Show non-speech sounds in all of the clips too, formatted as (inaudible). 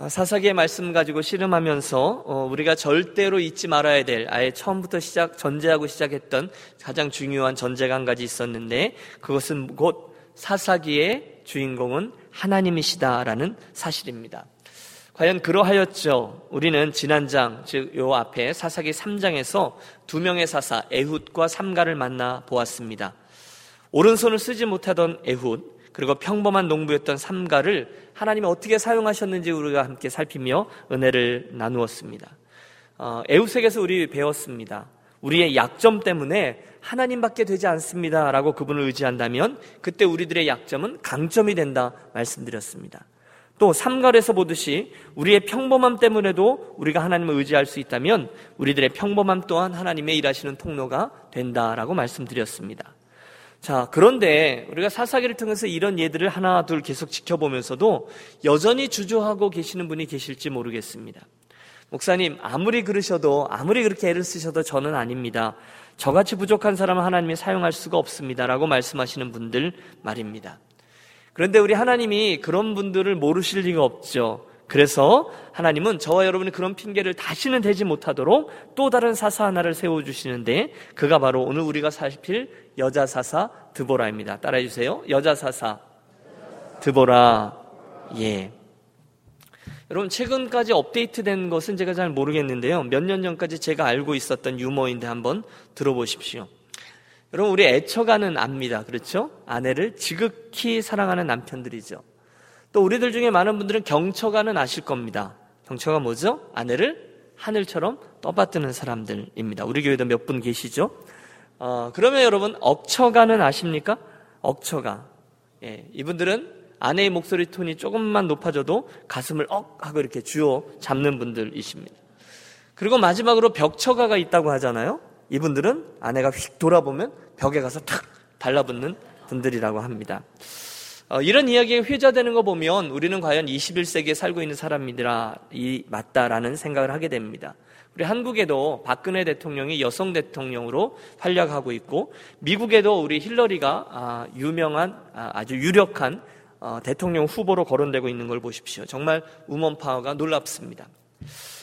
어, 사사기의 말씀 가지고 씨름하면서 어, 우리가 절대로 잊지 말아야 될 아예 처음부터 시작 전제하고 시작했던 가장 중요한 전제가 한 가지 있었는데 그것은 곧 사사기의 주인공은 하나님이시다라는 사실입니다. 과연 그러하였죠. 우리는 지난 장 즉 요 앞에 사사기 3장에서 두 명의 사사 에훗과 삼가를 만나 보았습니다. 오른손을 쓰지 못하던 에훗 그리고 평범한 농부였던 삼가를 하나님이 어떻게 사용하셨는지 우리가 함께 살피며 은혜를 나누었습니다. 어, 에우색에서 우리 배웠습니다. 우리의 약점 때문에 하나님밖에 되지 않습니다. 라고 그분을 의지한다면 그때 우리들의 약점은 강점이 된다 말씀드렸습니다. 또 삼갈에서 보듯이 우리의 평범함 때문에도 우리가 하나님을 의지할 수 있다면 우리들의 평범함 또한 하나님의 일하시는 통로가 된다라고 말씀드렸습니다. 자, 그런데 우리가 사사기를 통해서 이런 예들을 하나 둘 계속 지켜보면서도 여전히 주저하고 계시는 분이 계실지 모르겠습니다. 목사님, 아무리 그러셔도, 아무리 그렇게 애를 쓰셔도 저는 아닙니다. 저같이 부족한 사람은 하나님이 사용할 수가 없습니다. 라고 말씀하시는 분들 말입니다. 그런데 우리 하나님이 그런 분들을 모르실 리가 없죠. 그래서 하나님은 저와 여러분이 그런 핑계를 다시는 대지 못하도록 또 다른 사사 하나를 세워주시는데 그가 바로 오늘 우리가 살필 여자 사사 드보라입니다. 따라해 주세요. 여자 사사 드보라. 예. 여러분 최근까지 업데이트된 것은 제가 잘 모르겠는데요. 몇 년 전까지 제가 알고 있었던 유머인데 한번 들어보십시오. 여러분 우리 애처가는 압니다. 그렇죠? 아내를 지극히 사랑하는 남편들이죠. 또 우리들 중에 많은 분들은 경처가는 아실 겁니다. 경처가 뭐죠? 아내를 하늘처럼 떠받드는 사람들입니다. 우리 교회도 몇 분 계시죠? 어, 그러면 여러분 억처가는 아십니까? 억처가. 예, 이분들은 아내의 목소리 톤이 조금만 높아져도 가슴을 억 하고 이렇게 쥐어 잡는 분들이십니다. 그리고 마지막으로 벽처가가 있다고 하잖아요. 이분들은 아내가 휙 돌아보면 벽에 가서 탁 달라붙는 분들이라고 합니다. 어, 이런 이야기가 회자되는 거 보면 우리는 과연 21세기에 살고 있는 사람이라 이 맞다라는 생각을 하게 됩니다. 우리 한국에도 박근혜 대통령이 여성 대통령으로 활약하고 있고 미국에도 우리 힐러리가 아, 유명한 아, 아주 유력한 어, 대통령 후보로 거론되고 있는 걸 보십시오. 정말 우먼 파워가 놀랍습니다.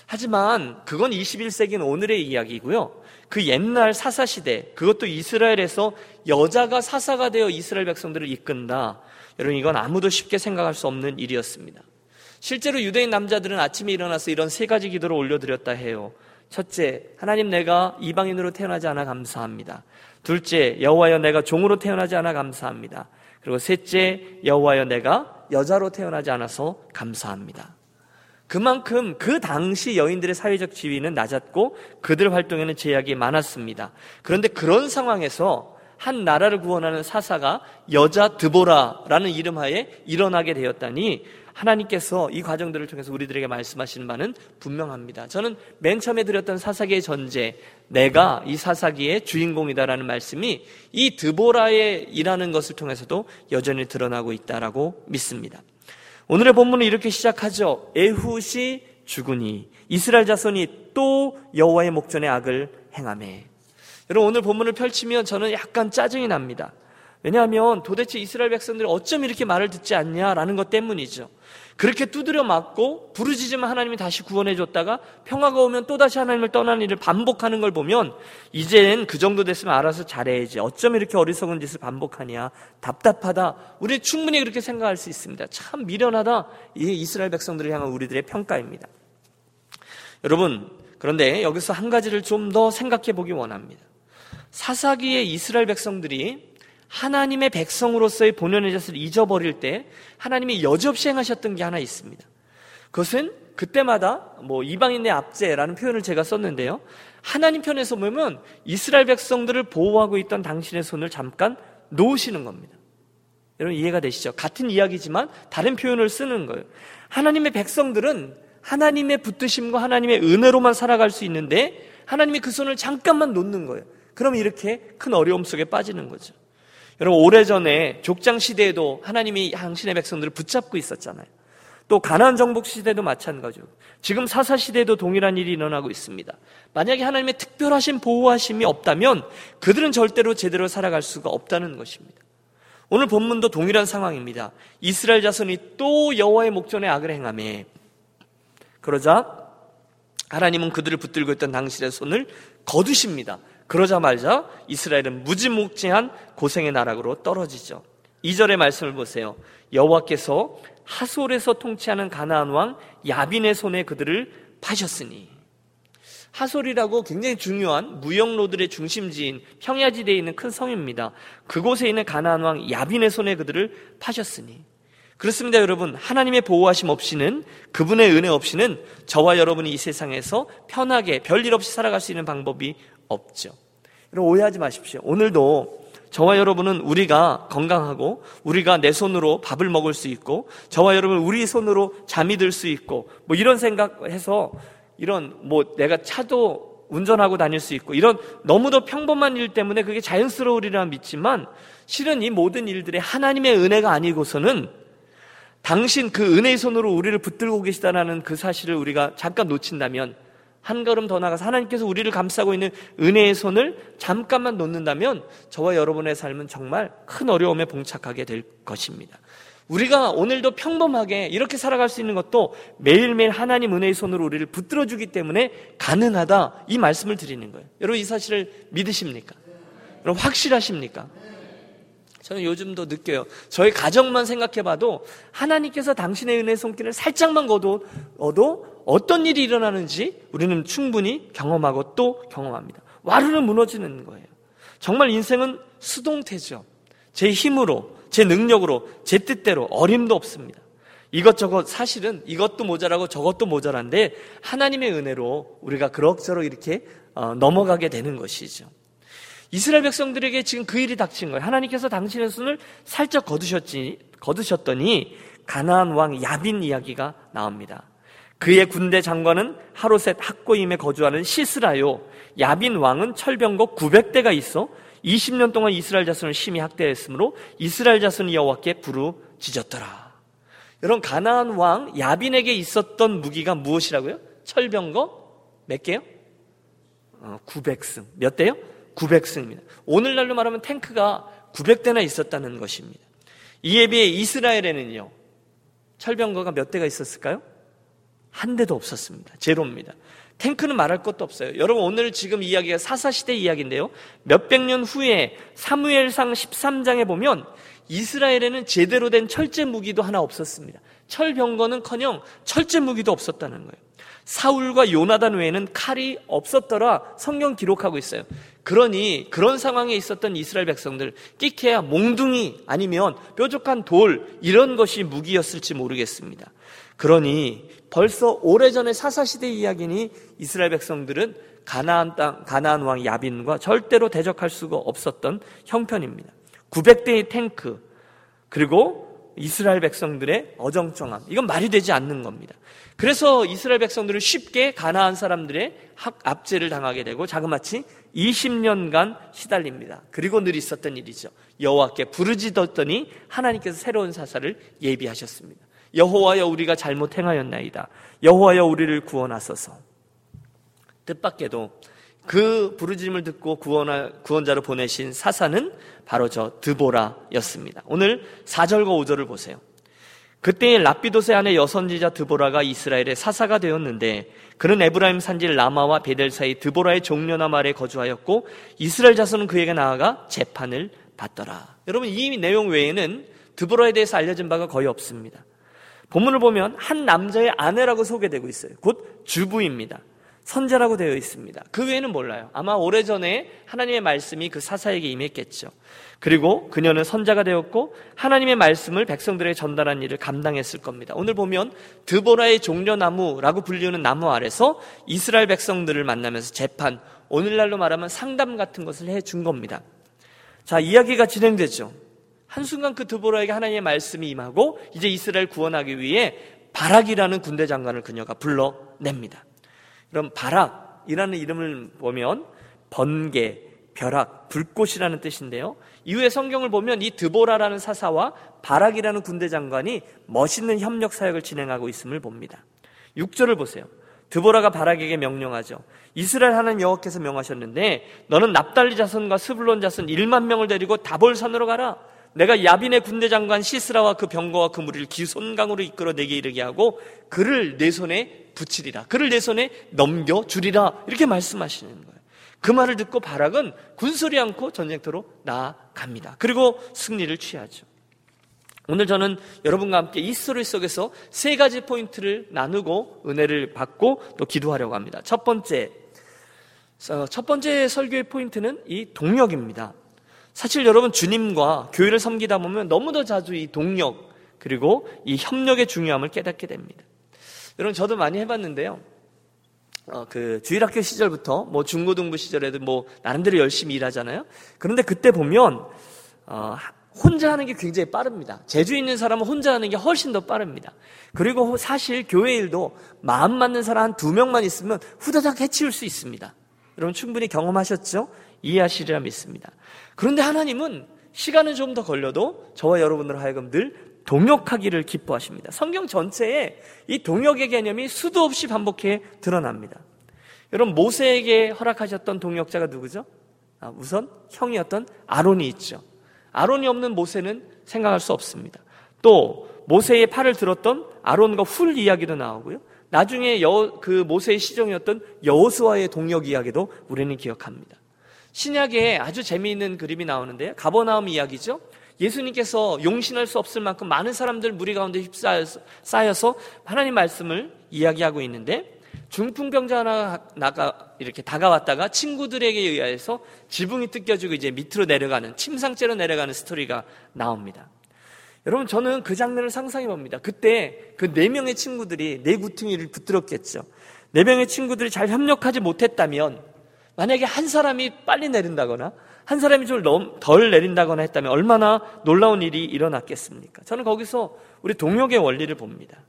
하지만 그건 21세기는 오늘의 이야기고요. 그 옛날 사사 시대, 그것도 이스라엘에서 여자가 사사가 되어 이스라엘 백성들을 이끈다. 여러분 이건 아무도 쉽게 생각할 수 없는 일이었습니다. 실제로 유대인 남자들은 아침에 일어나서 이런 세 가지 기도를 올려드렸다 해요. 첫째, 하나님 내가 이방인으로 태어나지 않아 감사합니다. 둘째, 여호와여 내가 종으로 태어나지 않아 감사합니다. 그리고 셋째, 여호와여 내가 여자로 태어나지 않아서 감사합니다. 그만큼 그 당시 여인들의 사회적 지위는 낮았고 그들 활동에는 제약이 많았습니다. 그런데 그런 상황에서 한 나라를 구원하는 사사가 여자 드보라라는 이름하에 일어나게 되었다니 하나님께서 이 과정들을 통해서 우리들에게 말씀하시는 바는 분명합니다. 저는 맨 처음에 드렸던 사사기의 전제, 내가 이 사사기의 주인공이다라는 말씀이 이 드보라의 일하는 것을 통해서도 여전히 드러나고 있다라고 믿습니다. 오늘의 본문은 이렇게 시작하죠. 에훗이 죽으니 이스라엘 자손이 또 여호와의 목전에 악을 행함에. 여러분 오늘 본문을 펼치면 저는 약간 짜증이 납니다. 왜냐하면 도대체 이스라엘 백성들이 어쩜 이렇게 말을 듣지 않냐라는 것 때문이죠. 그렇게 두드려 맞고 부르짖으면 하나님이 다시 구원해 줬다가 평화가 오면 또 다시 하나님을 떠나는 일을 반복하는 걸 보면 이제는 그 정도 됐으면 알아서 잘해야지. 어쩜 이렇게 어리석은 짓을 반복하냐. 답답하다. 우리 충분히 그렇게 생각할 수 있습니다. 참 미련하다. 이 이스라엘 백성들을 향한 우리들의 평가입니다. 여러분, 그런데 여기서 한 가지를 좀 더 생각해 보기 원합니다. 사사기의 이스라엘 백성들이 하나님의 백성으로서의 본연의 자세를 잊어버릴 때 하나님이 여지없이 행하셨던 게 하나 있습니다. 그것은 그때마다 뭐 이방인의 압제라는 표현을 제가 썼는데요. 하나님 편에서 보면 이스라엘 백성들을 보호하고 있던 당신의 손을 잠깐 놓으시는 겁니다. 여러분 이해가 되시죠? 같은 이야기지만 다른 표현을 쓰는 거예요. 하나님의 백성들은 하나님의 붙드심과 하나님의 은혜로만 살아갈 수 있는데 하나님이 그 손을 잠깐만 놓는 거예요. 그럼 이렇게 큰 어려움 속에 빠지는 거죠. 여러분 오래전에 족장 시대에도 하나님이 당신의 백성들을 붙잡고 있었잖아요. 또 가나안 정복 시대도 마찬가지로 지금 사사 시대에도 동일한 일이 일어나고 있습니다. 만약에 하나님의 특별하신 보호하심이 없다면 그들은 절대로 제대로 살아갈 수가 없다는 것입니다. 오늘 본문도 동일한 상황입니다. 이스라엘 자손이 또 여호와의 목전에 악을 행함에 그러자 하나님은 그들을 붙들고 있던 당신의 손을 거두십니다. 그러자마자 이스라엘은 무지목지한 고생의 나락으로 떨어지죠. 2절의 말씀을 보세요. 여호와께서 하솔에서 통치하는 가나안 왕 야빈의 손에 그들을 파셨으니 하솔이라고 굉장히 중요한 무역로들의 중심지인 평야지대에 있는 큰 성입니다. 그곳에 있는 가나안 왕 야빈의 손에 그들을 파셨으니 그렇습니다, 여러분. 하나님의 보호하심 없이는 그분의 은혜 없이는 저와 여러분이 이 세상에서 편하게 별일 없이 살아갈 수 있는 방법이 없죠. 여러분 오해하지 마십시오. 오늘도 저와 여러분은 우리가 건강하고 우리가 내 손으로 밥을 먹을 수 있고 저와 여러분 우리 손으로 잠이 들 수 있고 뭐 이런 생각해서 이런 뭐 내가 차도 운전하고 다닐 수 있고 이런 너무도 평범한 일 때문에 그게 자연스러우리라 믿지만 실은 이 모든 일들이 하나님의 은혜가 아니고서는 당신 그 은혜의 손으로 우리를 붙들고 계시다라는 그 사실을 우리가 잠깐 놓친다면 한 걸음 더 나가서 하나님께서 우리를 감싸고 있는 은혜의 손을 잠깐만 놓는다면 저와 여러분의 삶은 정말 큰 어려움에 봉착하게 될 것입니다. 우리가 오늘도 평범하게 이렇게 살아갈 수 있는 것도 매일매일 하나님 은혜의 손으로 우리를 붙들어 주기 때문에 가능하다 이 말씀을 드리는 거예요. 여러분 이 사실을 믿으십니까? 여러분 확실하십니까? 저는 요즘도 느껴요. 저희 가정만 생각해 봐도 하나님께서 당신의 은혜 손길을 살짝만 거둬도 어떤 일이 일어나는지 우리는 충분히 경험하고 또 경험합니다. 와르르 무너지는 거예요. 정말 인생은 수동태죠. 제 힘으로, 제 능력으로, 제 뜻대로 어림도 없습니다. 이것저것 사실은 이것도 모자라고 저것도 모자란데 하나님의 은혜로 우리가 그럭저럭 이렇게 어, 넘어가게 되는 것이죠. 이스라엘 백성들에게 지금 그 일이 닥친 거예요. 하나님께서 당신의 손을 살짝 거두셨지, 거두셨더니 가나안 왕 야빈 이야기가 나옵니다. 그의 군대 장관은 하루셋 학고임에 거주하는 시스라요. 야빈 왕은 철병거 900대가 있어 20년 동안 이스라엘 자손을 심히 학대했으므로 이스라엘 자손이 여호와께 부르짖었더라. 여러분 가나안 왕 야빈에게 있었던 무기가 무엇이라고요? 철병거 몇 개요? 어, 900승. 몇 대요? 900승입니다. 오늘날로 말하면 탱크가 900대나 있었다는 것입니다. 이에 비해 이스라엘에는요, 철병거가 몇 대가 있었을까요? 한 대도 없었습니다. 제로입니다. 탱크는 말할 것도 없어요. 여러분 오늘 지금 이야기가 사사시대 이야기인데요. 몇백 년 후에 사무엘상 13장에 보면 이스라엘에는 제대로 된 철제 무기도 하나 없었습니다. 철병거는커녕 철제 무기도 없었다는 거예요. 사울과 요나단 외에는 칼이 없었더라 성경 기록하고 있어요. 그러니 그런 상황에 있었던 이스라엘 백성들 끼케야 몽둥이 아니면 뾰족한 돌 이런 것이 무기였을지 모르겠습니다. 그러니 벌써 오래전에 사사시대 이야기니 이스라엘 백성들은 가나안 땅, 가나안 왕 야빈과 절대로 대적할 수가 없었던 형편입니다. 900대의 탱크, 그리고 이스라엘 백성들의 어정쩡함. 이건 말이 되지 않는 겁니다. 그래서 이스라엘 백성들은 쉽게 가나안 사람들의 압제를 당하게 되고 자그마치 20년간 시달립니다. 그리고 늘 있었던 일이죠. 여호와께 부르짖었더니 하나님께서 새로운 사사를 예비하셨습니다. 여호와여 우리가 잘못 행하였나이다. 여호와여 우리를 구원하소서. 뜻밖에도 그 부르짖음을 듣고 구원하, 구원자로 보내신 사사는 바로 저 드보라였습니다. 오늘 4절과 5절을 보세요. 그때 라피도세 안에 여선지자 드보라가 이스라엘의 사사가 되었는데 그는 에브라임 산지 라마와 베델 사이 드보라의 종려나 말에 거주하였고 이스라엘 자손은 그에게 나아가 재판을 받더라. 여러분 이 내용 외에는 드보라에 대해서 알려진 바가 거의 없습니다. 본문을 보면 한 남자의 아내라고 소개되고 있어요. 곧 주부입니다. 선자라고 되어 있습니다. 그 외에는 몰라요. 아마 오래전에 하나님의 말씀이 그 사사에게 임했겠죠. 그리고 그녀는 선자가 되었고 하나님의 말씀을 백성들에게 전달한 일을 감당했을 겁니다. 오늘 보면 드보라의 종려나무라고 불리는 나무 아래서 이스라엘 백성들을 만나면서 재판, 오늘날로 말하면 상담 같은 것을 해 준 겁니다. 자, 이야기가 진행되죠. 한순간 그 드보라에게 하나님의 말씀이 임하고 이제 이스라엘 구원하기 위해 바락이라는 군대 장관을 그녀가 불러냅니다. 그럼 바락이라는 이름을 보면 번개, 벼락, 불꽃이라는 뜻인데요. 이후에 성경을 보면 이 드보라라는 사사와 바락이라는 군대 장관이 멋있는 협력 사역을 진행하고 있음을 봅니다. 6절을 보세요. 드보라가 바락에게 명령하죠. 이스라엘 하나님 여호와께서 명하셨는데 너는 납달리 자손과 스불론 자손 1만 명을 데리고 다볼산으로 가라. 내가 야빈의 군대 장관 시스라와 그 병거와 그 무리를 기손강으로 이끌어 내게 이르게 하고 그를 내 손에 붙이리라. 그를 내 손에 넘겨 주리라. 이렇게 말씀하시는 거예요. 그 말을 듣고 바락은 군소리 않고 전쟁터로 나아갑니다. 그리고 승리를 취하죠. 오늘 저는 여러분과 함께 이 스토리 속에서 세 가지 포인트를 나누고 은혜를 받고 또 기도하려고 합니다. 첫 번째, 어, 첫 번째 설교의 포인트는 이 동력입니다. 사실 여러분 주님과 교회를 섬기다 보면 너무도 자주 이 동력 그리고 이 협력의 중요함을 깨닫게 됩니다. 여러분 저도 많이 해봤는데요. 어, 그 주일학교 시절부터 뭐 중고등부 시절에도 뭐 나름대로 열심히 일하잖아요. 그런데 그때 보면 어, 혼자 하는 게 굉장히 빠릅니다. 재주 있는 사람은 혼자 하는 게 훨씬 더 빠릅니다. 그리고 사실 교회 일도 마음 맞는 사람 한 두 명만 있으면 후다닥 해치울 수 있습니다. 여러분 충분히 경험하셨죠? 이해하시리라 믿습니다. 그런데 하나님은 시간은 좀 더 걸려도 저와 여러분들 하여금 늘 동역하기를 기뻐하십니다. 성경 전체에 이 동역의 개념이 수도 없이 반복해 드러납니다. 여러분 모세에게 허락하셨던 동역자가 누구죠? 아, 우선 형이었던 아론이 있죠. 아론이 없는 모세는 생각할 수 없습니다. 또 모세의 팔을 들었던 아론과 훌 이야기도 나오고요. 나중에 여, 그 모세의 시종이었던 여호수아의 동력 이야기도 우리는 기억합니다. 신약에 아주 재미있는 그림이 나오는데요. 가버나움 이야기죠. 예수님께서 용신할 수 없을 만큼 많은 사람들 무리 가운데 휩싸여서 하나님 말씀을 이야기하고 있는데 중풍병자 하나 나가 이렇게 다가왔다가 친구들에게 의해서 지붕이 뜯겨지고 이제 밑으로 내려가는 침상째로 내려가는 스토리가 나옵니다. 여러분 저는 그 장면을 상상해 봅니다. 그때 그 네 명의 친구들이 네 구퉁이를 붙들었겠죠. 네 명의 친구들이 잘 협력하지 못했다면 만약에 한 사람이 빨리 내린다거나 한 사람이 좀 덜 내린다거나 했다면 얼마나 놀라운 일이 일어났겠습니까? 저는 거기서 우리 동역의 원리를 봅니다.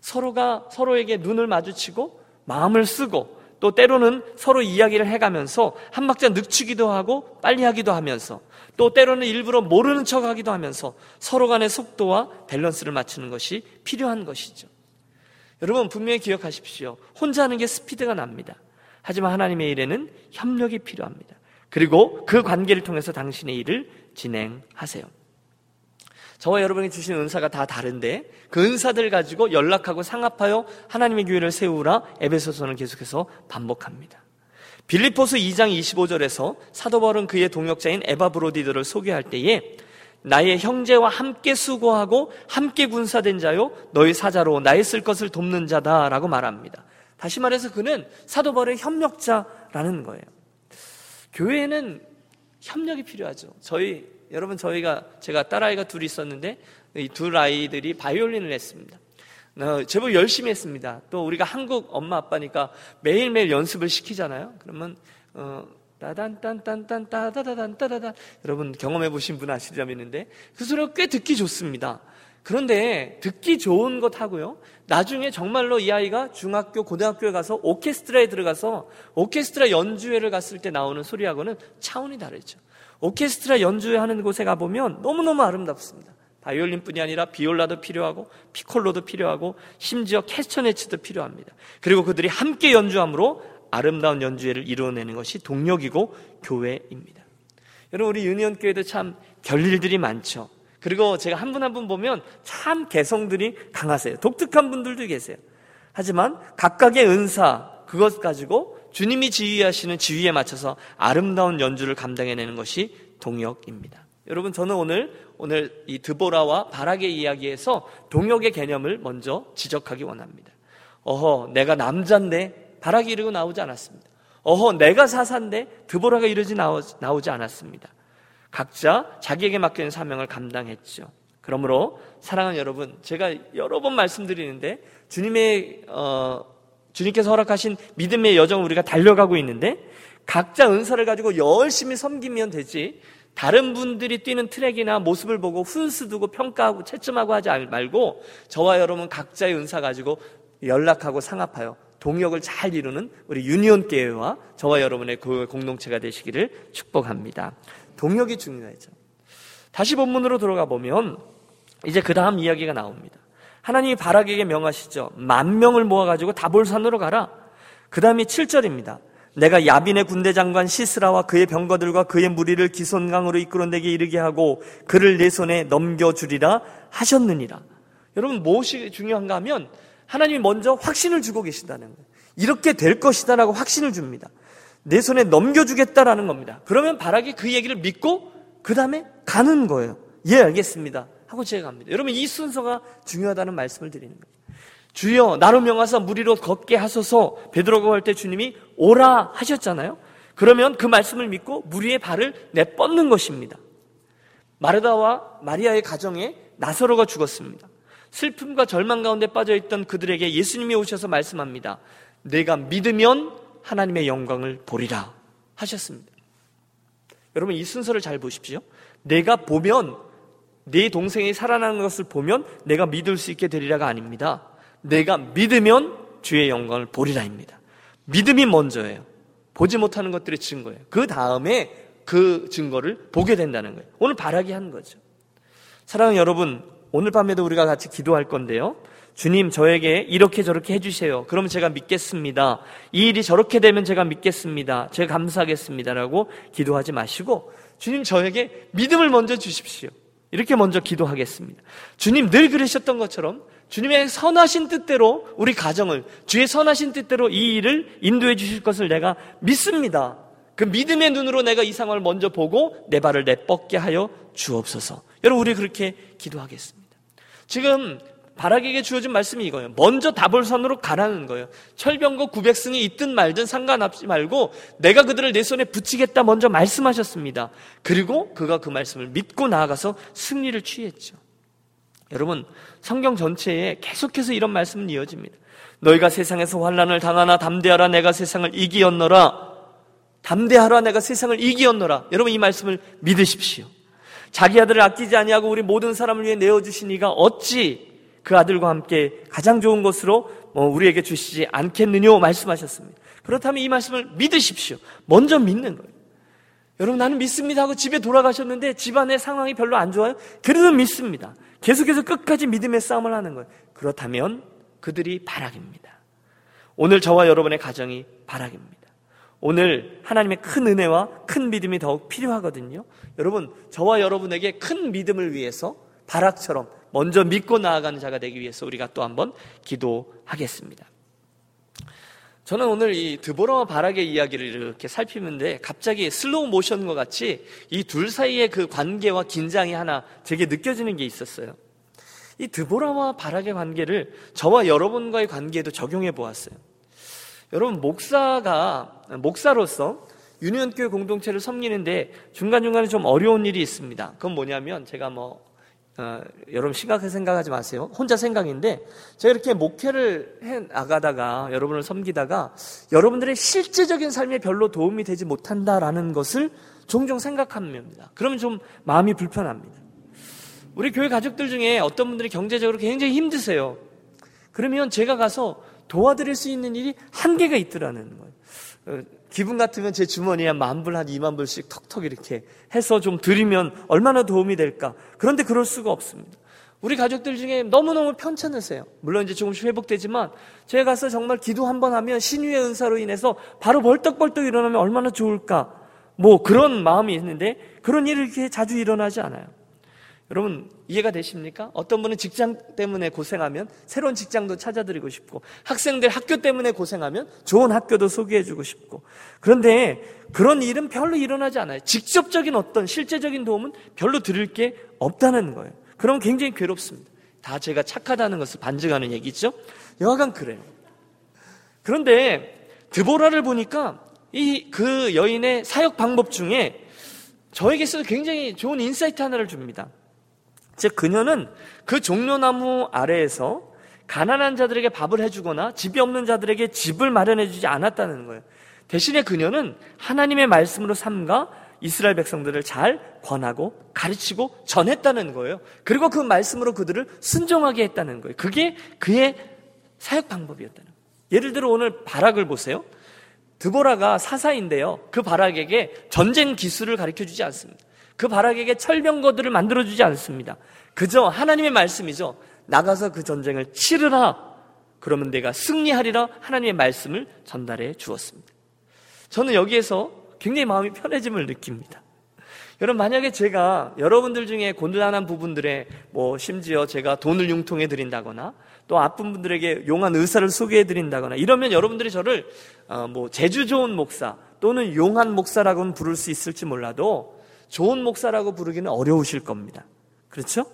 서로가 서로에게 눈을 마주치고 마음을 쓰고 또 때로는 서로 이야기를 해가면서 한 박자 늦추기도 하고 빨리 하기도 하면서 또 때로는 일부러 모르는 척 하기도 하면서 서로 간의 속도와 밸런스를 맞추는 것이 필요한 것이죠. 여러분 분명히 기억하십시오. 혼자 하는 게 스피드가 납니다. 하지만 하나님의 일에는 협력이 필요합니다. 그리고 그 관계를 통해서 당신의 일을 진행하세요. 저와 여러분이 주신 은사가 다 다른데 그 은사들 가지고 연락하고 상합하여 하나님의 교회를 세우라 에베소서는 계속해서 반복합니다. 빌리포스 2장 25절에서 사도 바울은 그의 동역자인 에바 브로디들을 소개할 때에 나의 형제와 함께 수고하고 함께 군사된 자요 너희 사자로 나의 쓸 것을 돕는 자다라고 말합니다. 다시 말해서 그는 사도 바울의 협력자라는 거예요. 교회에는 협력이 필요하죠. 저희 여러분 저희가 제가 딸아이가 둘이 있었는데 이 둘 아이들이 바이올린을 했습니다. 어, 제법 열심히 했습니다. 또 우리가 한국 엄마 아빠니까 매일매일 연습을 시키잖아요. 그러면 어, 따단딴딴딴 따다다단 따다단 여러분 경험해 보신 분점 있는데 그 소리가 꽤 듣기 좋습니다. 그런데 듣기 좋은 것 하고요. 나중에 정말로 이 아이가 중학교, 고등학교에 가서 오케스트라에 들어가서 오케스트라 연주회를 갔을 때 나오는 소리하고는 차원이 다르죠. 오케스트라 연주회 하는 곳에 가보면 너무너무 아름답습니다. 바이올린뿐이 아니라 비올라도 필요하고 피콜로도 필요하고 심지어 캐스터네츠도 필요합니다. 그리고 그들이 함께 연주함으로 아름다운 연주회를 이루어내는 것이 동력이고 교회입니다. 여러분 우리 유니온 교회도 참 결일들이 많죠. 그리고 제가 한 분 한 분 보면 참 개성들이 강하세요. 독특한 분들도 계세요. 하지만 각각의 은사 그것 가지고 주님이 지휘하시는 지휘에 맞춰서 아름다운 연주를 감당해내는 것이 동역입니다. 여러분 저는 오늘 오늘 이 드보라와 바락의 이야기에서 동역의 개념을 먼저 지적하기 원합니다. 어허 내가 남자인데 바락이 이르고 나오지 않았습니다. 어허 내가 사사인데 드보라가 이르지 나오지 않았습니다. 각자 자기에게 맡겨진 사명을 감당했죠. 그러므로 사랑하는 여러분, 제가 여러 번 말씀드리는데 주님의 어, 주님께서 허락하신 믿음의 여정을 우리가 달려가고 있는데 각자 은사를 가지고 열심히 섬기면 되지 다른 분들이 뛰는 트랙이나 모습을 보고 훈수 두고 평가하고 채점하고 하지 말고 저와 여러분 각자의 은사 가지고 연락하고 상합하여 동역을 잘 이루는 우리 유니온 교회와 저와 여러분의 그 공동체가 되시기를 축복합니다. 동력이 중요하죠. 다시 본문으로 들어가 보면 이제 그 다음 이야기가 나옵니다. 하나님이 바락에게 명하시죠. 만 명을 모아가지고 다볼산으로 가라. 그 다음이 7절입니다. 내가 야빈의 군대 장관 시스라와 그의 병거들과 그의 무리를 기손강으로 이끌어 내게 이르게 하고 그를 내 손에 넘겨주리라 하셨느니라. 여러분 무엇이 중요한가 하면 하나님이 먼저 확신을 주고 계신다는 거예요. 이렇게 될 것이다라고 확신을 줍니다. 내 손에 넘겨주겠다라는 겁니다. 그러면 바락이 그 얘기를 믿고 그 다음에 가는 거예요. 예, 알겠습니다. 하고 제가 갑니다. 여러분 이 순서가 중요하다는 말씀을 드리는 거예요. 주여 나로 명하사 무리로 걷게 하소서 베드로가 할 때 주님이 오라 하셨잖아요. 그러면 그 말씀을 믿고 무리의 발을 내뻗는 것입니다. 마르다와 마리아의 가정에 나서로가 죽었습니다. 슬픔과 절망 가운데 빠져 있던 그들에게 예수님이 오셔서 말씀합니다. 내가 믿으면 하나님의 영광을 보리라 하셨습니다. 여러분 이 순서를 잘 보십시오. 내가 보면 내 동생이 살아나는 것을 보면 내가 믿을 수 있게 되리라가 아닙니다. 내가 믿으면 주의 영광을 보리라입니다. 믿음이 먼저예요. 보지 못하는 것들의 증거예요. 그 다음에 그 증거를 보게 된다는 거예요. 오늘 바라기 한 거죠. 사랑하는 여러분, 오늘 밤에도 우리가 같이 기도할 건데요. 주님, 저에게 이렇게 저렇게 해주세요. 그럼 제가 믿겠습니다. 이 일이 저렇게 되면 제가 믿겠습니다. 제가 감사하겠습니다라고 기도하지 마시고, 주님, 저에게 믿음을 먼저 주십시오. 이렇게 먼저 기도하겠습니다. 주님 늘 그러셨던 것처럼 주님의 선하신 뜻대로 우리 가정을 주의 선하신 뜻대로 이 일을 인도해 주실 것을 내가 믿습니다. 그 믿음의 눈으로 내가 이 상황을 먼저 보고 내 발을 내뻗게 하여 주옵소서. 여러분 우리 그렇게 기도하겠습니다. 지금 바락에게 주어진 말씀이 이거예요. 먼저 다볼산으로 가라는 거예요. 철병거 900승이 있든 말든 상관없지 말고 내가 그들을 내 손에 붙이겠다 먼저 말씀하셨습니다. 그리고 그가 그 말씀을 믿고 나아가서 승리를 취했죠. 여러분 성경 전체에 계속해서 이런 말씀은 이어집니다. 너희가 세상에서 환란을 당하나 담대하라 내가 세상을 이기었노라. 담대하라 내가 세상을 이기었노라. 여러분 이 말씀을 믿으십시오. 자기 아들을 아끼지 아니하고 우리 모든 사람을 위해 내어 주신 이가 어찌 그 아들과 함께 가장 좋은 것으로 뭐 우리에게 주시지 않겠느냐 말씀하셨습니다. 그렇다면 이 말씀을 믿으십시오. 먼저 믿는 거예요. 여러분 나는 믿습니다 하고 집에 돌아가셨는데 집안의 상황이 별로 안 좋아요? 그래도 믿습니다. 계속해서 끝까지 믿음의 싸움을 하는 거예요. 그렇다면 그들이 바락입니다. 오늘 저와 여러분의 가정이 바락입니다. 오늘 하나님의 큰 은혜와 큰 믿음이 더욱 필요하거든요. 여러분, 저와 여러분에게 큰 믿음을 위해서 바락처럼 먼저 믿고 나아가는 자가 되기 위해서 우리가 또 한번 기도하겠습니다. 저는 오늘 이 드보라와 바락의 이야기를 이렇게 살피는데 갑자기 슬로우 모션과 같이 이 둘 사이의 그 관계와 긴장이 하나 제게 느껴지는 게 있었어요. 이 드보라와 바락의 관계를 저와 여러분과의 관계에도 적용해 보았어요. 여러분 목사가 목사로서 유니온교회 공동체를 섬기는데 중간중간에 좀 어려운 일이 있습니다. 그건 뭐냐면 제가 뭐 어, 여러분 심각하게 생각하지 마세요. 혼자 생각인데 제가 이렇게 목회를 해 나가다가 여러분을 섬기다가 여러분들의 실제적인 삶에 별로 도움이 되지 못한다라는 것을 종종 생각합니다. 그러면 좀 마음이 불편합니다. 우리 교회 가족들 중에 어떤 분들이 경제적으로 굉장히 힘드세요. 그러면 제가 가서 도와드릴 수 있는 일이 한계가 있더라는 거예요. 어, 기분 같으면 제 주머니에 만 불, 한 2만 불씩 턱턱 이렇게 해서 좀 드리면 얼마나 도움이 될까. 그런데 그럴 수가 없습니다. 우리 가족들 중에 너무너무 편찮으세요. 물론 이제 조금씩 회복되지만 제가 가서 정말 기도 한 번 하면 신유의 은사로 인해서 바로 벌떡벌떡 일어나면 얼마나 좋을까. 뭐 그런 마음이 있는데 그런 일이 이렇게 자주 일어나지 않아요. 여러분 이해가 되십니까? 어떤 분은 직장 때문에 고생하면 새로운 직장도 찾아드리고 싶고 학생들 학교 때문에 고생하면 좋은 학교도 소개해주고 싶고 그런데 그런 일은 별로 일어나지 않아요. 직접적인 어떤 실제적인 도움은 별로 드릴 게 없다는 거예요. 그럼 굉장히 괴롭습니다. 다 제가 착하다는 것을 반증하는 얘기죠. 여하간 그래요. 그런데 드보라를 보니까 이 그 여인의 사역 방법 중에 저에게서 굉장히 좋은 insight 하나를 줍니다. 즉 그녀는 그 종려나무 아래에서 가난한 자들에게 밥을 해주거나 집이 없는 자들에게 집을 마련해주지 않았다는 거예요. 대신에 그녀는 하나님의 말씀으로 삼가 이스라엘 백성들을 잘 권하고 가르치고 전했다는 거예요. 그리고 그 말씀으로 그들을 순종하게 했다는 거예요. 그게 그의 사역 방법이었다는 거예요. 예를 들어 오늘 바락을 보세요. 드보라가 사사인데요. 그 바락에게 전쟁 기술을 가르쳐 주지 않습니다. 그 바락에게 철병거들을 만들어주지 않습니다. 그저 하나님의 말씀이죠. 나가서 그 전쟁을 치르라. 그러면 내가 승리하리라 하나님의 말씀을 전달해 주었습니다. 저는 여기에서 굉장히 마음이 편해짐을 느낍니다. 여러분 만약에 제가 여러분들 중에 곤란한 부분들에 뭐 심지어 제가 돈을 융통해 드린다거나 또 아픈 분들에게 용한 의사를 소개해 드린다거나 이러면 여러분들이 저를 어 뭐 재주 좋은 목사 또는 용한 목사라고는 부를 수 있을지 몰라도 좋은 목사라고 부르기는 어려우실 겁니다. 그렇죠?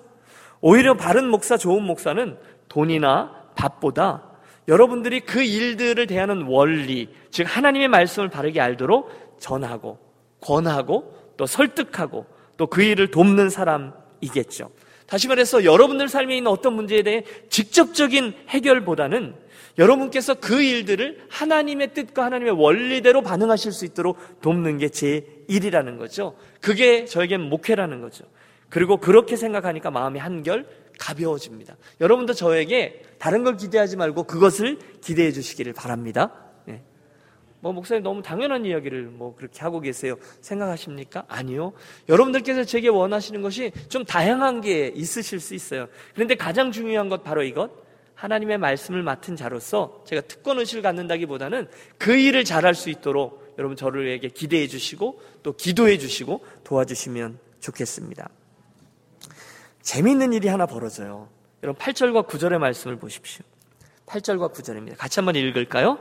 오히려 바른 목사, 좋은 목사는 돈이나 밥보다 여러분들이 그 일들을 대하는 원리, 즉 하나님의 말씀을 바르게 알도록 전하고 권하고 또 설득하고 또 그 일을 돕는 사람이겠죠. 다시 말해서 여러분들 삶에 있는 어떤 문제에 대해 직접적인 해결보다는 여러분께서 그 일들을 하나님의 뜻과 하나님의 원리대로 반응하실 수 있도록 돕는 게 제 일이라는 거죠. 그게 저에겐 목회라는 거죠. 그리고 그렇게 생각하니까 마음이 한결 가벼워집니다. 여러분도 저에게 다른 걸 기대하지 말고 그것을 기대해 주시기를 바랍니다. 네. 뭐 목사님 너무 당연한 이야기를 뭐 그렇게 하고 계세요. 생각하십니까? 아니요. 여러분들께서 제게 원하시는 것이 좀 다양한 게 있으실 수 있어요. 그런데 가장 중요한 것 바로 이것. 하나님의 말씀을 맡은 자로서 제가 특권 의식을 갖는다기보다는 그 일을 잘할 수 있도록 여러분 저를에게 기대해 주시고 또 기도해 주시고 도와주시면 좋겠습니다. 재미있는 일이 하나 벌어져요. 여러분 8절과 9절의 말씀을 보십시오. 8절과 9절입니다. 같이 한번 읽을까요?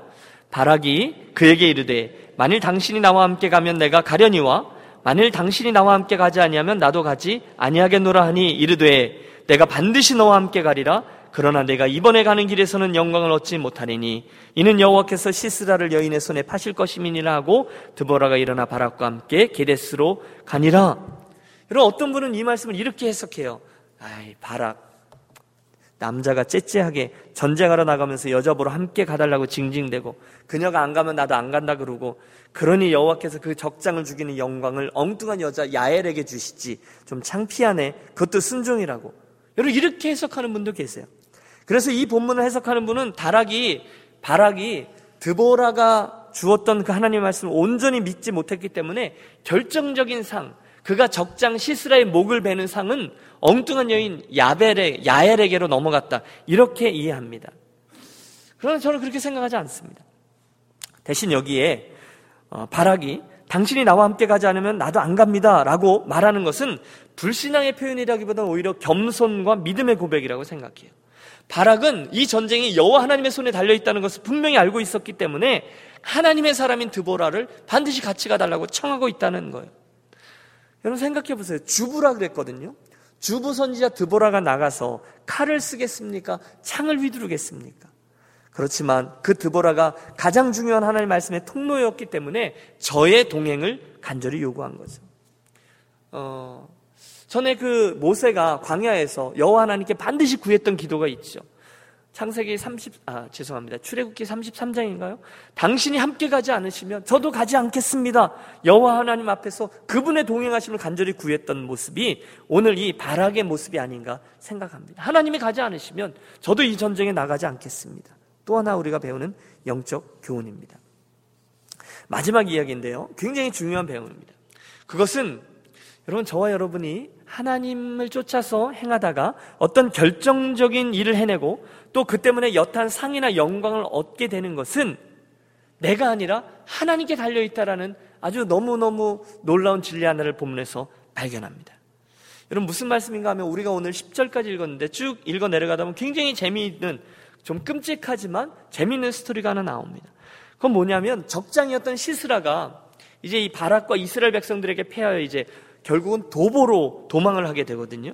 바락이 그에게 이르되 만일 당신이 나와 함께 가면 내가 가려니와 만일 당신이 나와 함께 가지 아니하면 나도 가지 아니하겠노라 하니 이르되 내가 반드시 너와 함께 가리라 그러나 내가 이번에 가는 길에서는 영광을 얻지 못하리니 이는 여호와께서 시스라를 여인의 손에 파실 것임이니라 하고 드보라가 일어나 바락과 함께 게데스로 가니라. 여러분 어떤 분은 이 말씀을 이렇게 해석해요. 아이, 바락. 남자가 째째하게 전쟁하러 나가면서 여자 보러 함께 가달라고 징징대고 그녀가 안 가면 나도 안 간다 그러고 그러니 여호와께서 그 적장을 죽이는 영광을 엉뚱한 여자 야엘에게 주시지 좀 창피하네. 그것도 순종이라고. 여러분 이렇게 해석하는 분도 계세요 그래서 이 본문을 해석하는 분은 다락이 바락이 드보라가 주었던 그 하나님의 말씀을 온전히 믿지 못했기 때문에 결정적인 상 그가 적장 시스라의 목을 베는 상은 엉뚱한 여인 야벨의 야엘에게로 넘어갔다. 이렇게 이해합니다. 그러나 저는 그렇게 생각하지 않습니다. 대신 여기에 어, 바락이 당신이 나와 함께 가지 않으면 나도 안 갑니다. 라고 말하는 것은 불신앙의 표현이라기보다는 오히려 겸손과 믿음의 고백이라고 생각해요. 바락은 이 전쟁이 여호와 하나님의 손에 달려 있다는 것을 분명히 알고 있었기 때문에 하나님의 사람인 드보라를 반드시 같이 가달라고 청하고 있다는 거예요. 여러분 생각해 보세요. 주부라 그랬거든요. 주부 선지자 드보라가 나가서 칼을 쓰겠습니까? 창을 휘두르겠습니까? 그렇지만 그 드보라가 가장 중요한 하나님의 말씀의 통로였기 때문에 저의 동행을 간절히 요구한 거죠. 어, 전에 그 모세가 광야에서 여호와 하나님께 반드시 구했던 기도가 있죠. 창세기 30, 아, 죄송합니다. 출애굽기 33장인가요? 당신이 함께 가지 않으시면 저도 가지 않겠습니다. 여호와 하나님 앞에서 그분의 동행하심을 간절히 구했던 모습이 오늘 이 바락의 모습이 아닌가 생각합니다. 하나님이 가지 않으시면 저도 이 전쟁에 나가지 않겠습니다. 또 하나 우리가 배우는 영적 교훈입니다. 마지막 이야기인데요. 굉장히 중요한 배움입니다. 그것은 여러분 저와 여러분이 하나님을 쫓아서 행하다가 어떤 결정적인 일을 해내고 또 그 때문에 여탄 상이나 영광을 얻게 되는 것은 내가 아니라 하나님께 달려있다라는 아주 너무너무 놀라운 진리 하나를 본문에서 발견합니다. 여러분 무슨 말씀인가 하면 우리가 오늘 10절까지 읽었는데 쭉 읽어 내려가다 보면 굉장히 재미있는 좀 끔찍하지만 재미있는 스토리가 하나 나옵니다. 그건 뭐냐면 적장이었던 시스라가 이제 이 바락과 이스라엘 백성들에게 패하여 이제 결국은 도보로 도망을 하게 되거든요.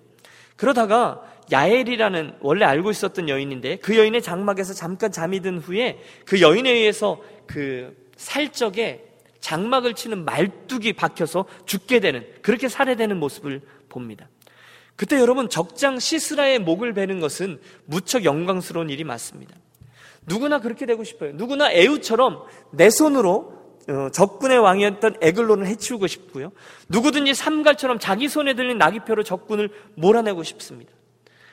그러다가 야엘이라는 원래 알고 있었던 여인인데 그 여인의 장막에서 잠깐 잠이 든 후에 그 여인에 의해서 그 살적에 장막을 치는 말뚝이 박혀서 죽게 되는 그렇게 살해되는 모습을 봅니다. 그때 여러분 적장 시스라의 목을 베는 것은 무척 영광스러운 일이 맞습니다. 누구나 그렇게 되고 싶어요. 누구나 에우처럼 내 손으로 어, 적군의 왕이었던 에글론을 해치우고 싶고요. 누구든지 삼갈처럼 자기 손에 들린 나귀표로 적군을 몰아내고 싶습니다.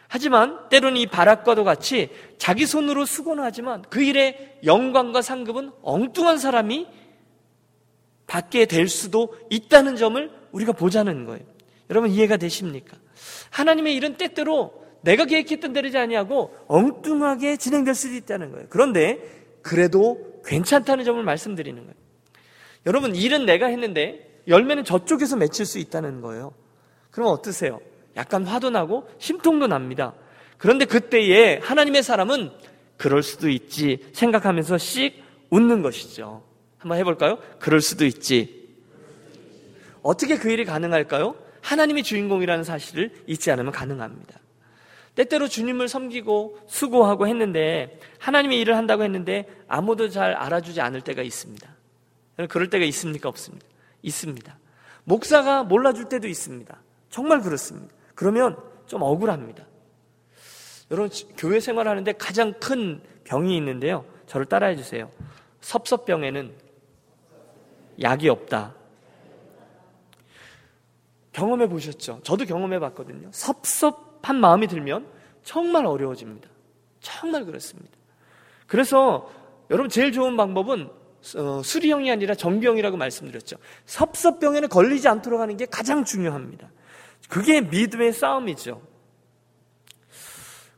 하지만 때로는 이 바락과도 같이 자기 손으로 수고는 하지만 그 일의 영광과 상급은 엉뚱한 사람이 받게 될 수도 있다는 점을 우리가 보자는 거예요. 여러분 이해가 되십니까? 하나님의 일은 때때로 내가 계획했던 대로지 아니하고 엉뚱하게 진행될 수도 있다는 거예요. 그런데 그래도 괜찮다는 점을 말씀드리는 거예요. 여러분, 일은 내가 했는데 열매는 저쪽에서 맺힐 수 있다는 거예요. 그럼 어떠세요? 약간 화도 나고 심통도 납니다. 그런데 그때에 하나님의 사람은 그럴 수도 있지 생각하면서 씩 웃는 것이죠. 한번 해볼까요? 그럴 수도 있지. 어떻게 그 일이 가능할까요? 하나님이 주인공이라는 사실을 잊지 않으면 가능합니다. 때때로 주님을 섬기고 수고하고 했는데 하나님의 일을 한다고 했는데 아무도 잘 알아주지 않을 때가 있습니다. 그럴 때가 있습니까? 없습니까? 있습니다. 목사가 몰라줄 때도 있습니다. 정말 그렇습니다. 그러면 좀 억울합니다. 여러분, 교회 생활하는데 가장 큰 병이 있는데요. 저를 따라해 주세요. 섭섭병에는 약이 없다. 경험해 보셨죠? 저도 경험해 봤거든요. 섭섭한 마음이 들면 정말 어려워집니다. 정말 그렇습니다. 그래서 여러분 제일 좋은 방법은 어, 수리형이 아니라 정병이라고 말씀드렸죠. 섭섭병에는 걸리지 않도록 하는 게 가장 중요합니다. 그게 믿음의 싸움이죠.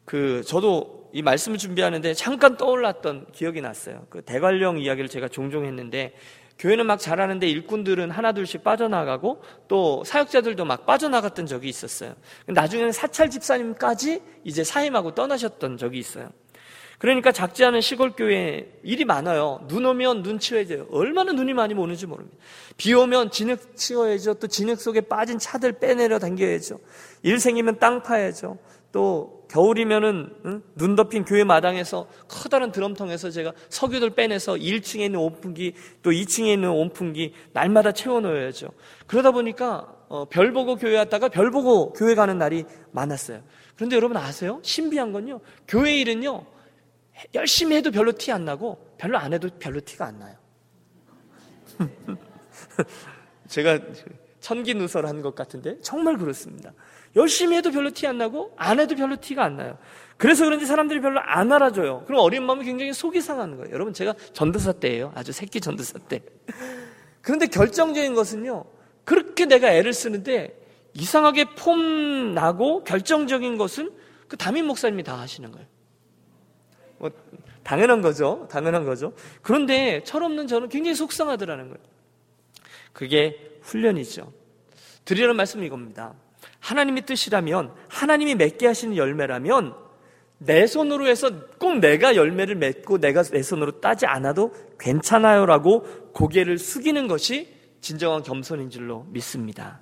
그 저도 이 말씀을 준비하는데 잠깐 떠올랐던 기억이 났어요. 그 대관령 이야기를 제가 종종 했는데 교회는 막 잘하는데 일꾼들은 하나둘씩 빠져나가고 또 사역자들도 막 빠져나갔던 적이 있었어요. 나중에는 사찰 집사님까지 이제 사임하고 떠나셨던 적이 있어요. 그러니까 작지 않은 시골 교회 일이 많아요. 눈 오면 눈 치워야죠. 얼마나 눈이 많이 오는지 모릅니다. 비 오면 진흙 치워야죠. 또 진흙 속에 빠진 차들 빼내려 당겨야죠. 일 생기면 땅 파야죠. 또 겨울이면은 응? 눈 덮인 교회 마당에서 커다란 드럼통에서 제가 석유들 빼내서 1층에 있는 온풍기 또 2층에 있는 온풍기 날마다 채워 넣어야죠. 그러다 보니까 어, 별 보고 교회 왔다가 별 보고 교회 가는 날이 많았어요. 그런데 여러분 아세요? 신비한 건요. 교회 일은요. 열심히 해도 별로 티 안 나고 별로 안 해도 별로 티가 안 나요. (laughs) 제가 천기 누설 한것 같은데 정말 그렇습니다. 열심히 해도 별로 티 안 나고 안 해도 별로 티가 안 나요. 그래서 그런지 사람들이 별로 안 알아줘요. 그럼 어린 마음이 굉장히 속이 상하는 거예요. 여러분 제가 전도사 때예요. 아주 새끼 전도사 때. 그런데 결정적인 것은요. 그렇게 내가 애를 쓰는데 이상하게 폼 나고 결정적인 것은 그 담임 목사님이 다 하시는 거예요. 뭐 당연한 거죠. 당연한 거죠. 그런데 철없는 저는 굉장히 속상하더라는 거예요. 그게 훈련이죠. 드리는 말씀은 이겁니다. 하나님의 뜻이라면 하나님이 맺게 하시는 열매라면 내 손으로 해서 꼭 내가 열매를 맺고 내가 내 손으로 따지 않아도 괜찮아요라고 고개를 숙이는 것이 진정한 겸손인 줄로 믿습니다.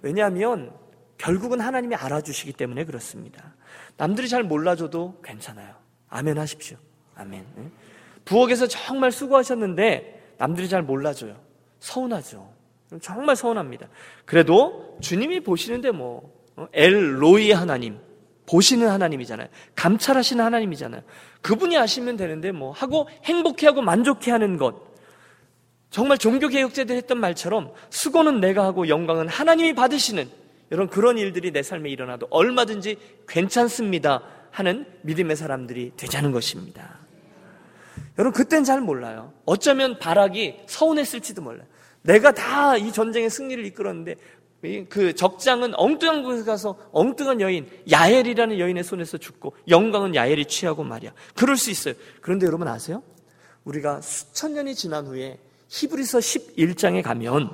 왜냐하면 결국은 하나님이 알아주시기 때문에 그렇습니다. 남들이 잘 몰라줘도 괜찮아요. 아멘 하십시오. 아멘. 부엌에서 정말 수고하셨는데 남들이 잘 몰라줘요. 서운하죠. 정말 서운합니다. 그래도 주님이 보시는데 뭐, 어? 엘 로이 하나님, 보시는 하나님이잖아요. 감찰하시는 하나님이잖아요. 그분이 아시면 되는데 뭐, 하고 행복해하고 만족해하는 것. 정말 종교개혁자들 했던 말처럼 수고는 내가 하고 영광은 하나님이 받으시는 이런 그런 일들이 내 삶에 일어나도 얼마든지 괜찮습니다 하는 믿음의 사람들이 되자는 것입니다. 여러분, 그땐 잘 몰라요. 어쩌면 바락이 서운했을지도 몰라요. 내가 다 이 전쟁의 승리를 이끌었는데 그 적장은 엉뚱한 곳에 가서 엉뚱한 여인 야엘이라는 여인의 손에서 죽고 영광은 야엘이 취하고 말이야. 그럴 수 있어요. 그런데 여러분 아세요? 우리가 수천 년이 지난 후에 히브리서 11장에 가면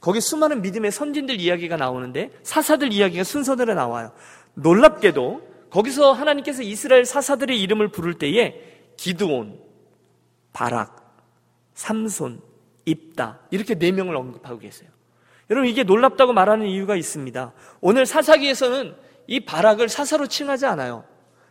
거기 수많은 믿음의 선진들 이야기가 나오는데 사사들 이야기가 순서대로 나와요. 놀랍게도 거기서 하나님께서 이스라엘 사사들의 이름을 부를 때에 기드온, 바락, 삼손, 입다. 이렇게 네 명을 언급하고 계세요. 여러분 이게 놀랍다고 말하는 이유가 있습니다. 오늘 사사기에서는 이 바락을 사사로 칭하지 않아요.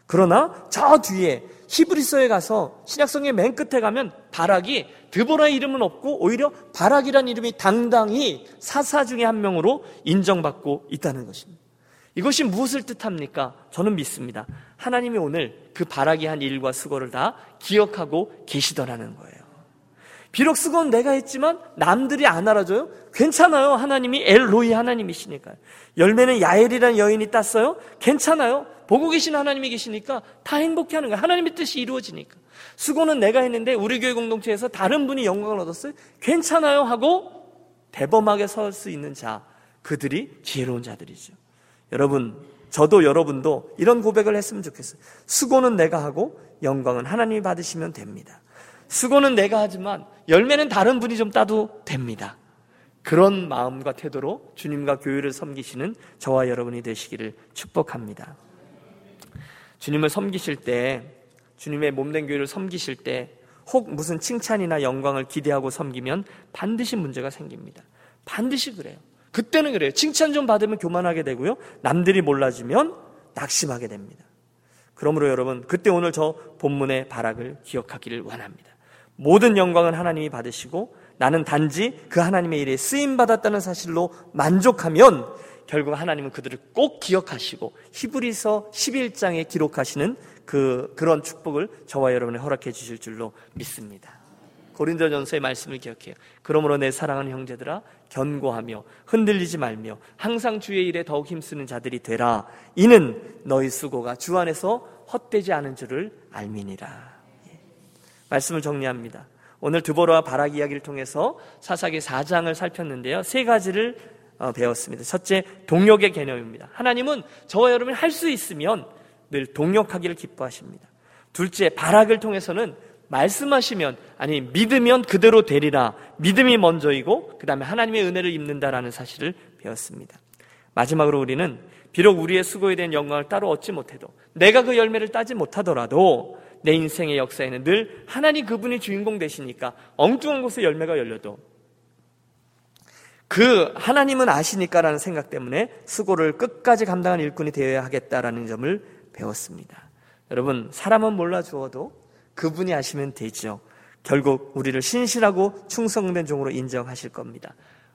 그러나 저 뒤에 히브리서에 가서 신약성의 맨 끝에 가면 바락이 드보라의 이름은 없고 오히려 바락이라는 이름이 당당히 사사 중에 한 명으로 인정받고 있다는 것입니다. 이것이 무엇을 뜻합니까? 저는 믿습니다. 하나님이 오늘 그 바락이 한 일과 수고를 다 기억하고 계시더라는 거예요. 비록 수고는 내가 했지만 남들이 안 알아줘요? 괜찮아요. 하나님이 엘로이 하나님이시니까요. 열매는 야엘이라는 여인이 땄어요? 괜찮아요. 보고 계신 하나님이 계시니까 다 행복해하는 거예요. 하나님의 뜻이 이루어지니까. 수고는 내가 했는데 우리 교회 공동체에서 다른 분이 영광을 얻었어요? 괜찮아요. 하고 대범하게 설 수 있는 자, 그들이 지혜로운 자들이죠. 여러분, 저도 여러분도 이런 고백을 했으면 좋겠어요. 수고는 내가 하고 영광은 하나님이 받으시면 됩니다. 수고는 내가 하지만 열매는 다른 분이 좀 따도 됩니다. 그런 마음과 태도로 주님과 교회를 섬기시는 저와 여러분이 되시기를 축복합니다. 주님을 섬기실 때, 주님의 몸된 교회를 섬기실 때, 혹 무슨 칭찬이나 영광을 기대하고 섬기면 반드시 문제가 생깁니다. 반드시 그래요. 그때는 그래요. 칭찬 좀 받으면 교만하게 되고요. 남들이 몰라주면 낙심하게 됩니다. 그러므로 여러분, 그때 오늘 저 본문의 발악을 기억하기를 원합니다. 모든 영광은 하나님이 받으시고 나는 단지 그 하나님의 일에 쓰임 받았다는 사실로 만족하면 결국 하나님은 그들을 꼭 기억하시고 히브리서 11장에 기록하시는 그 그런 축복을 저와 여러분이 허락해 주실 줄로 믿습니다. 고린도전서의 말씀을 기억해요. 그러므로 내 사랑하는 형제들아 견고하며 흔들리지 말며 항상 주의 일에 더욱 힘쓰는 자들이 되라. 이는 너희 수고가 주 안에서 헛되지 않은 줄을 알미니라. 말씀을 정리합니다. 오늘 드보라와 바락 이야기를 통해서 사사기 4장을 살폈는데요. 세 가지를 어, 배웠습니다. 첫째, 동력의 개념입니다. 하나님은 저와 여러분이 할 수 있으면 늘 동력하기를 기뻐하십니다. 둘째, 바락을 통해서는 말씀하시면 아니 믿으면 그대로 되리라. 믿음이 먼저이고 그다음에 하나님의 은혜를 입는다라는 사실을 배웠습니다. 마지막으로 우리는 비록 우리의 수고에 대한 영광을 따로 얻지 못해도 내가 그 열매를 따지 못하더라도 내 인생의 역사에는 늘 하나님 그분이 주인공 되시니까 엉뚱한 곳에 열매가 열려도 그 하나님은 아시니까라는 생각 때문에 수고를 끝까지 감당한 일꾼이 되어야 하겠다라는 점을 배웠습니다. 여러분, 사람은 몰라 주어도 그분이 아시면 되죠. 결국 우리를 신실하고 충성된 종으로 인정하실 겁니다.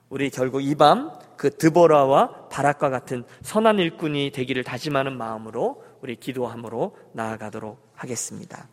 우리 결국 이 밤 그 드보라와 바락과 같은 선한 일꾼이 되기를 다짐하는 마음으로 우리 기도함으로 나아가도록 하겠습니다.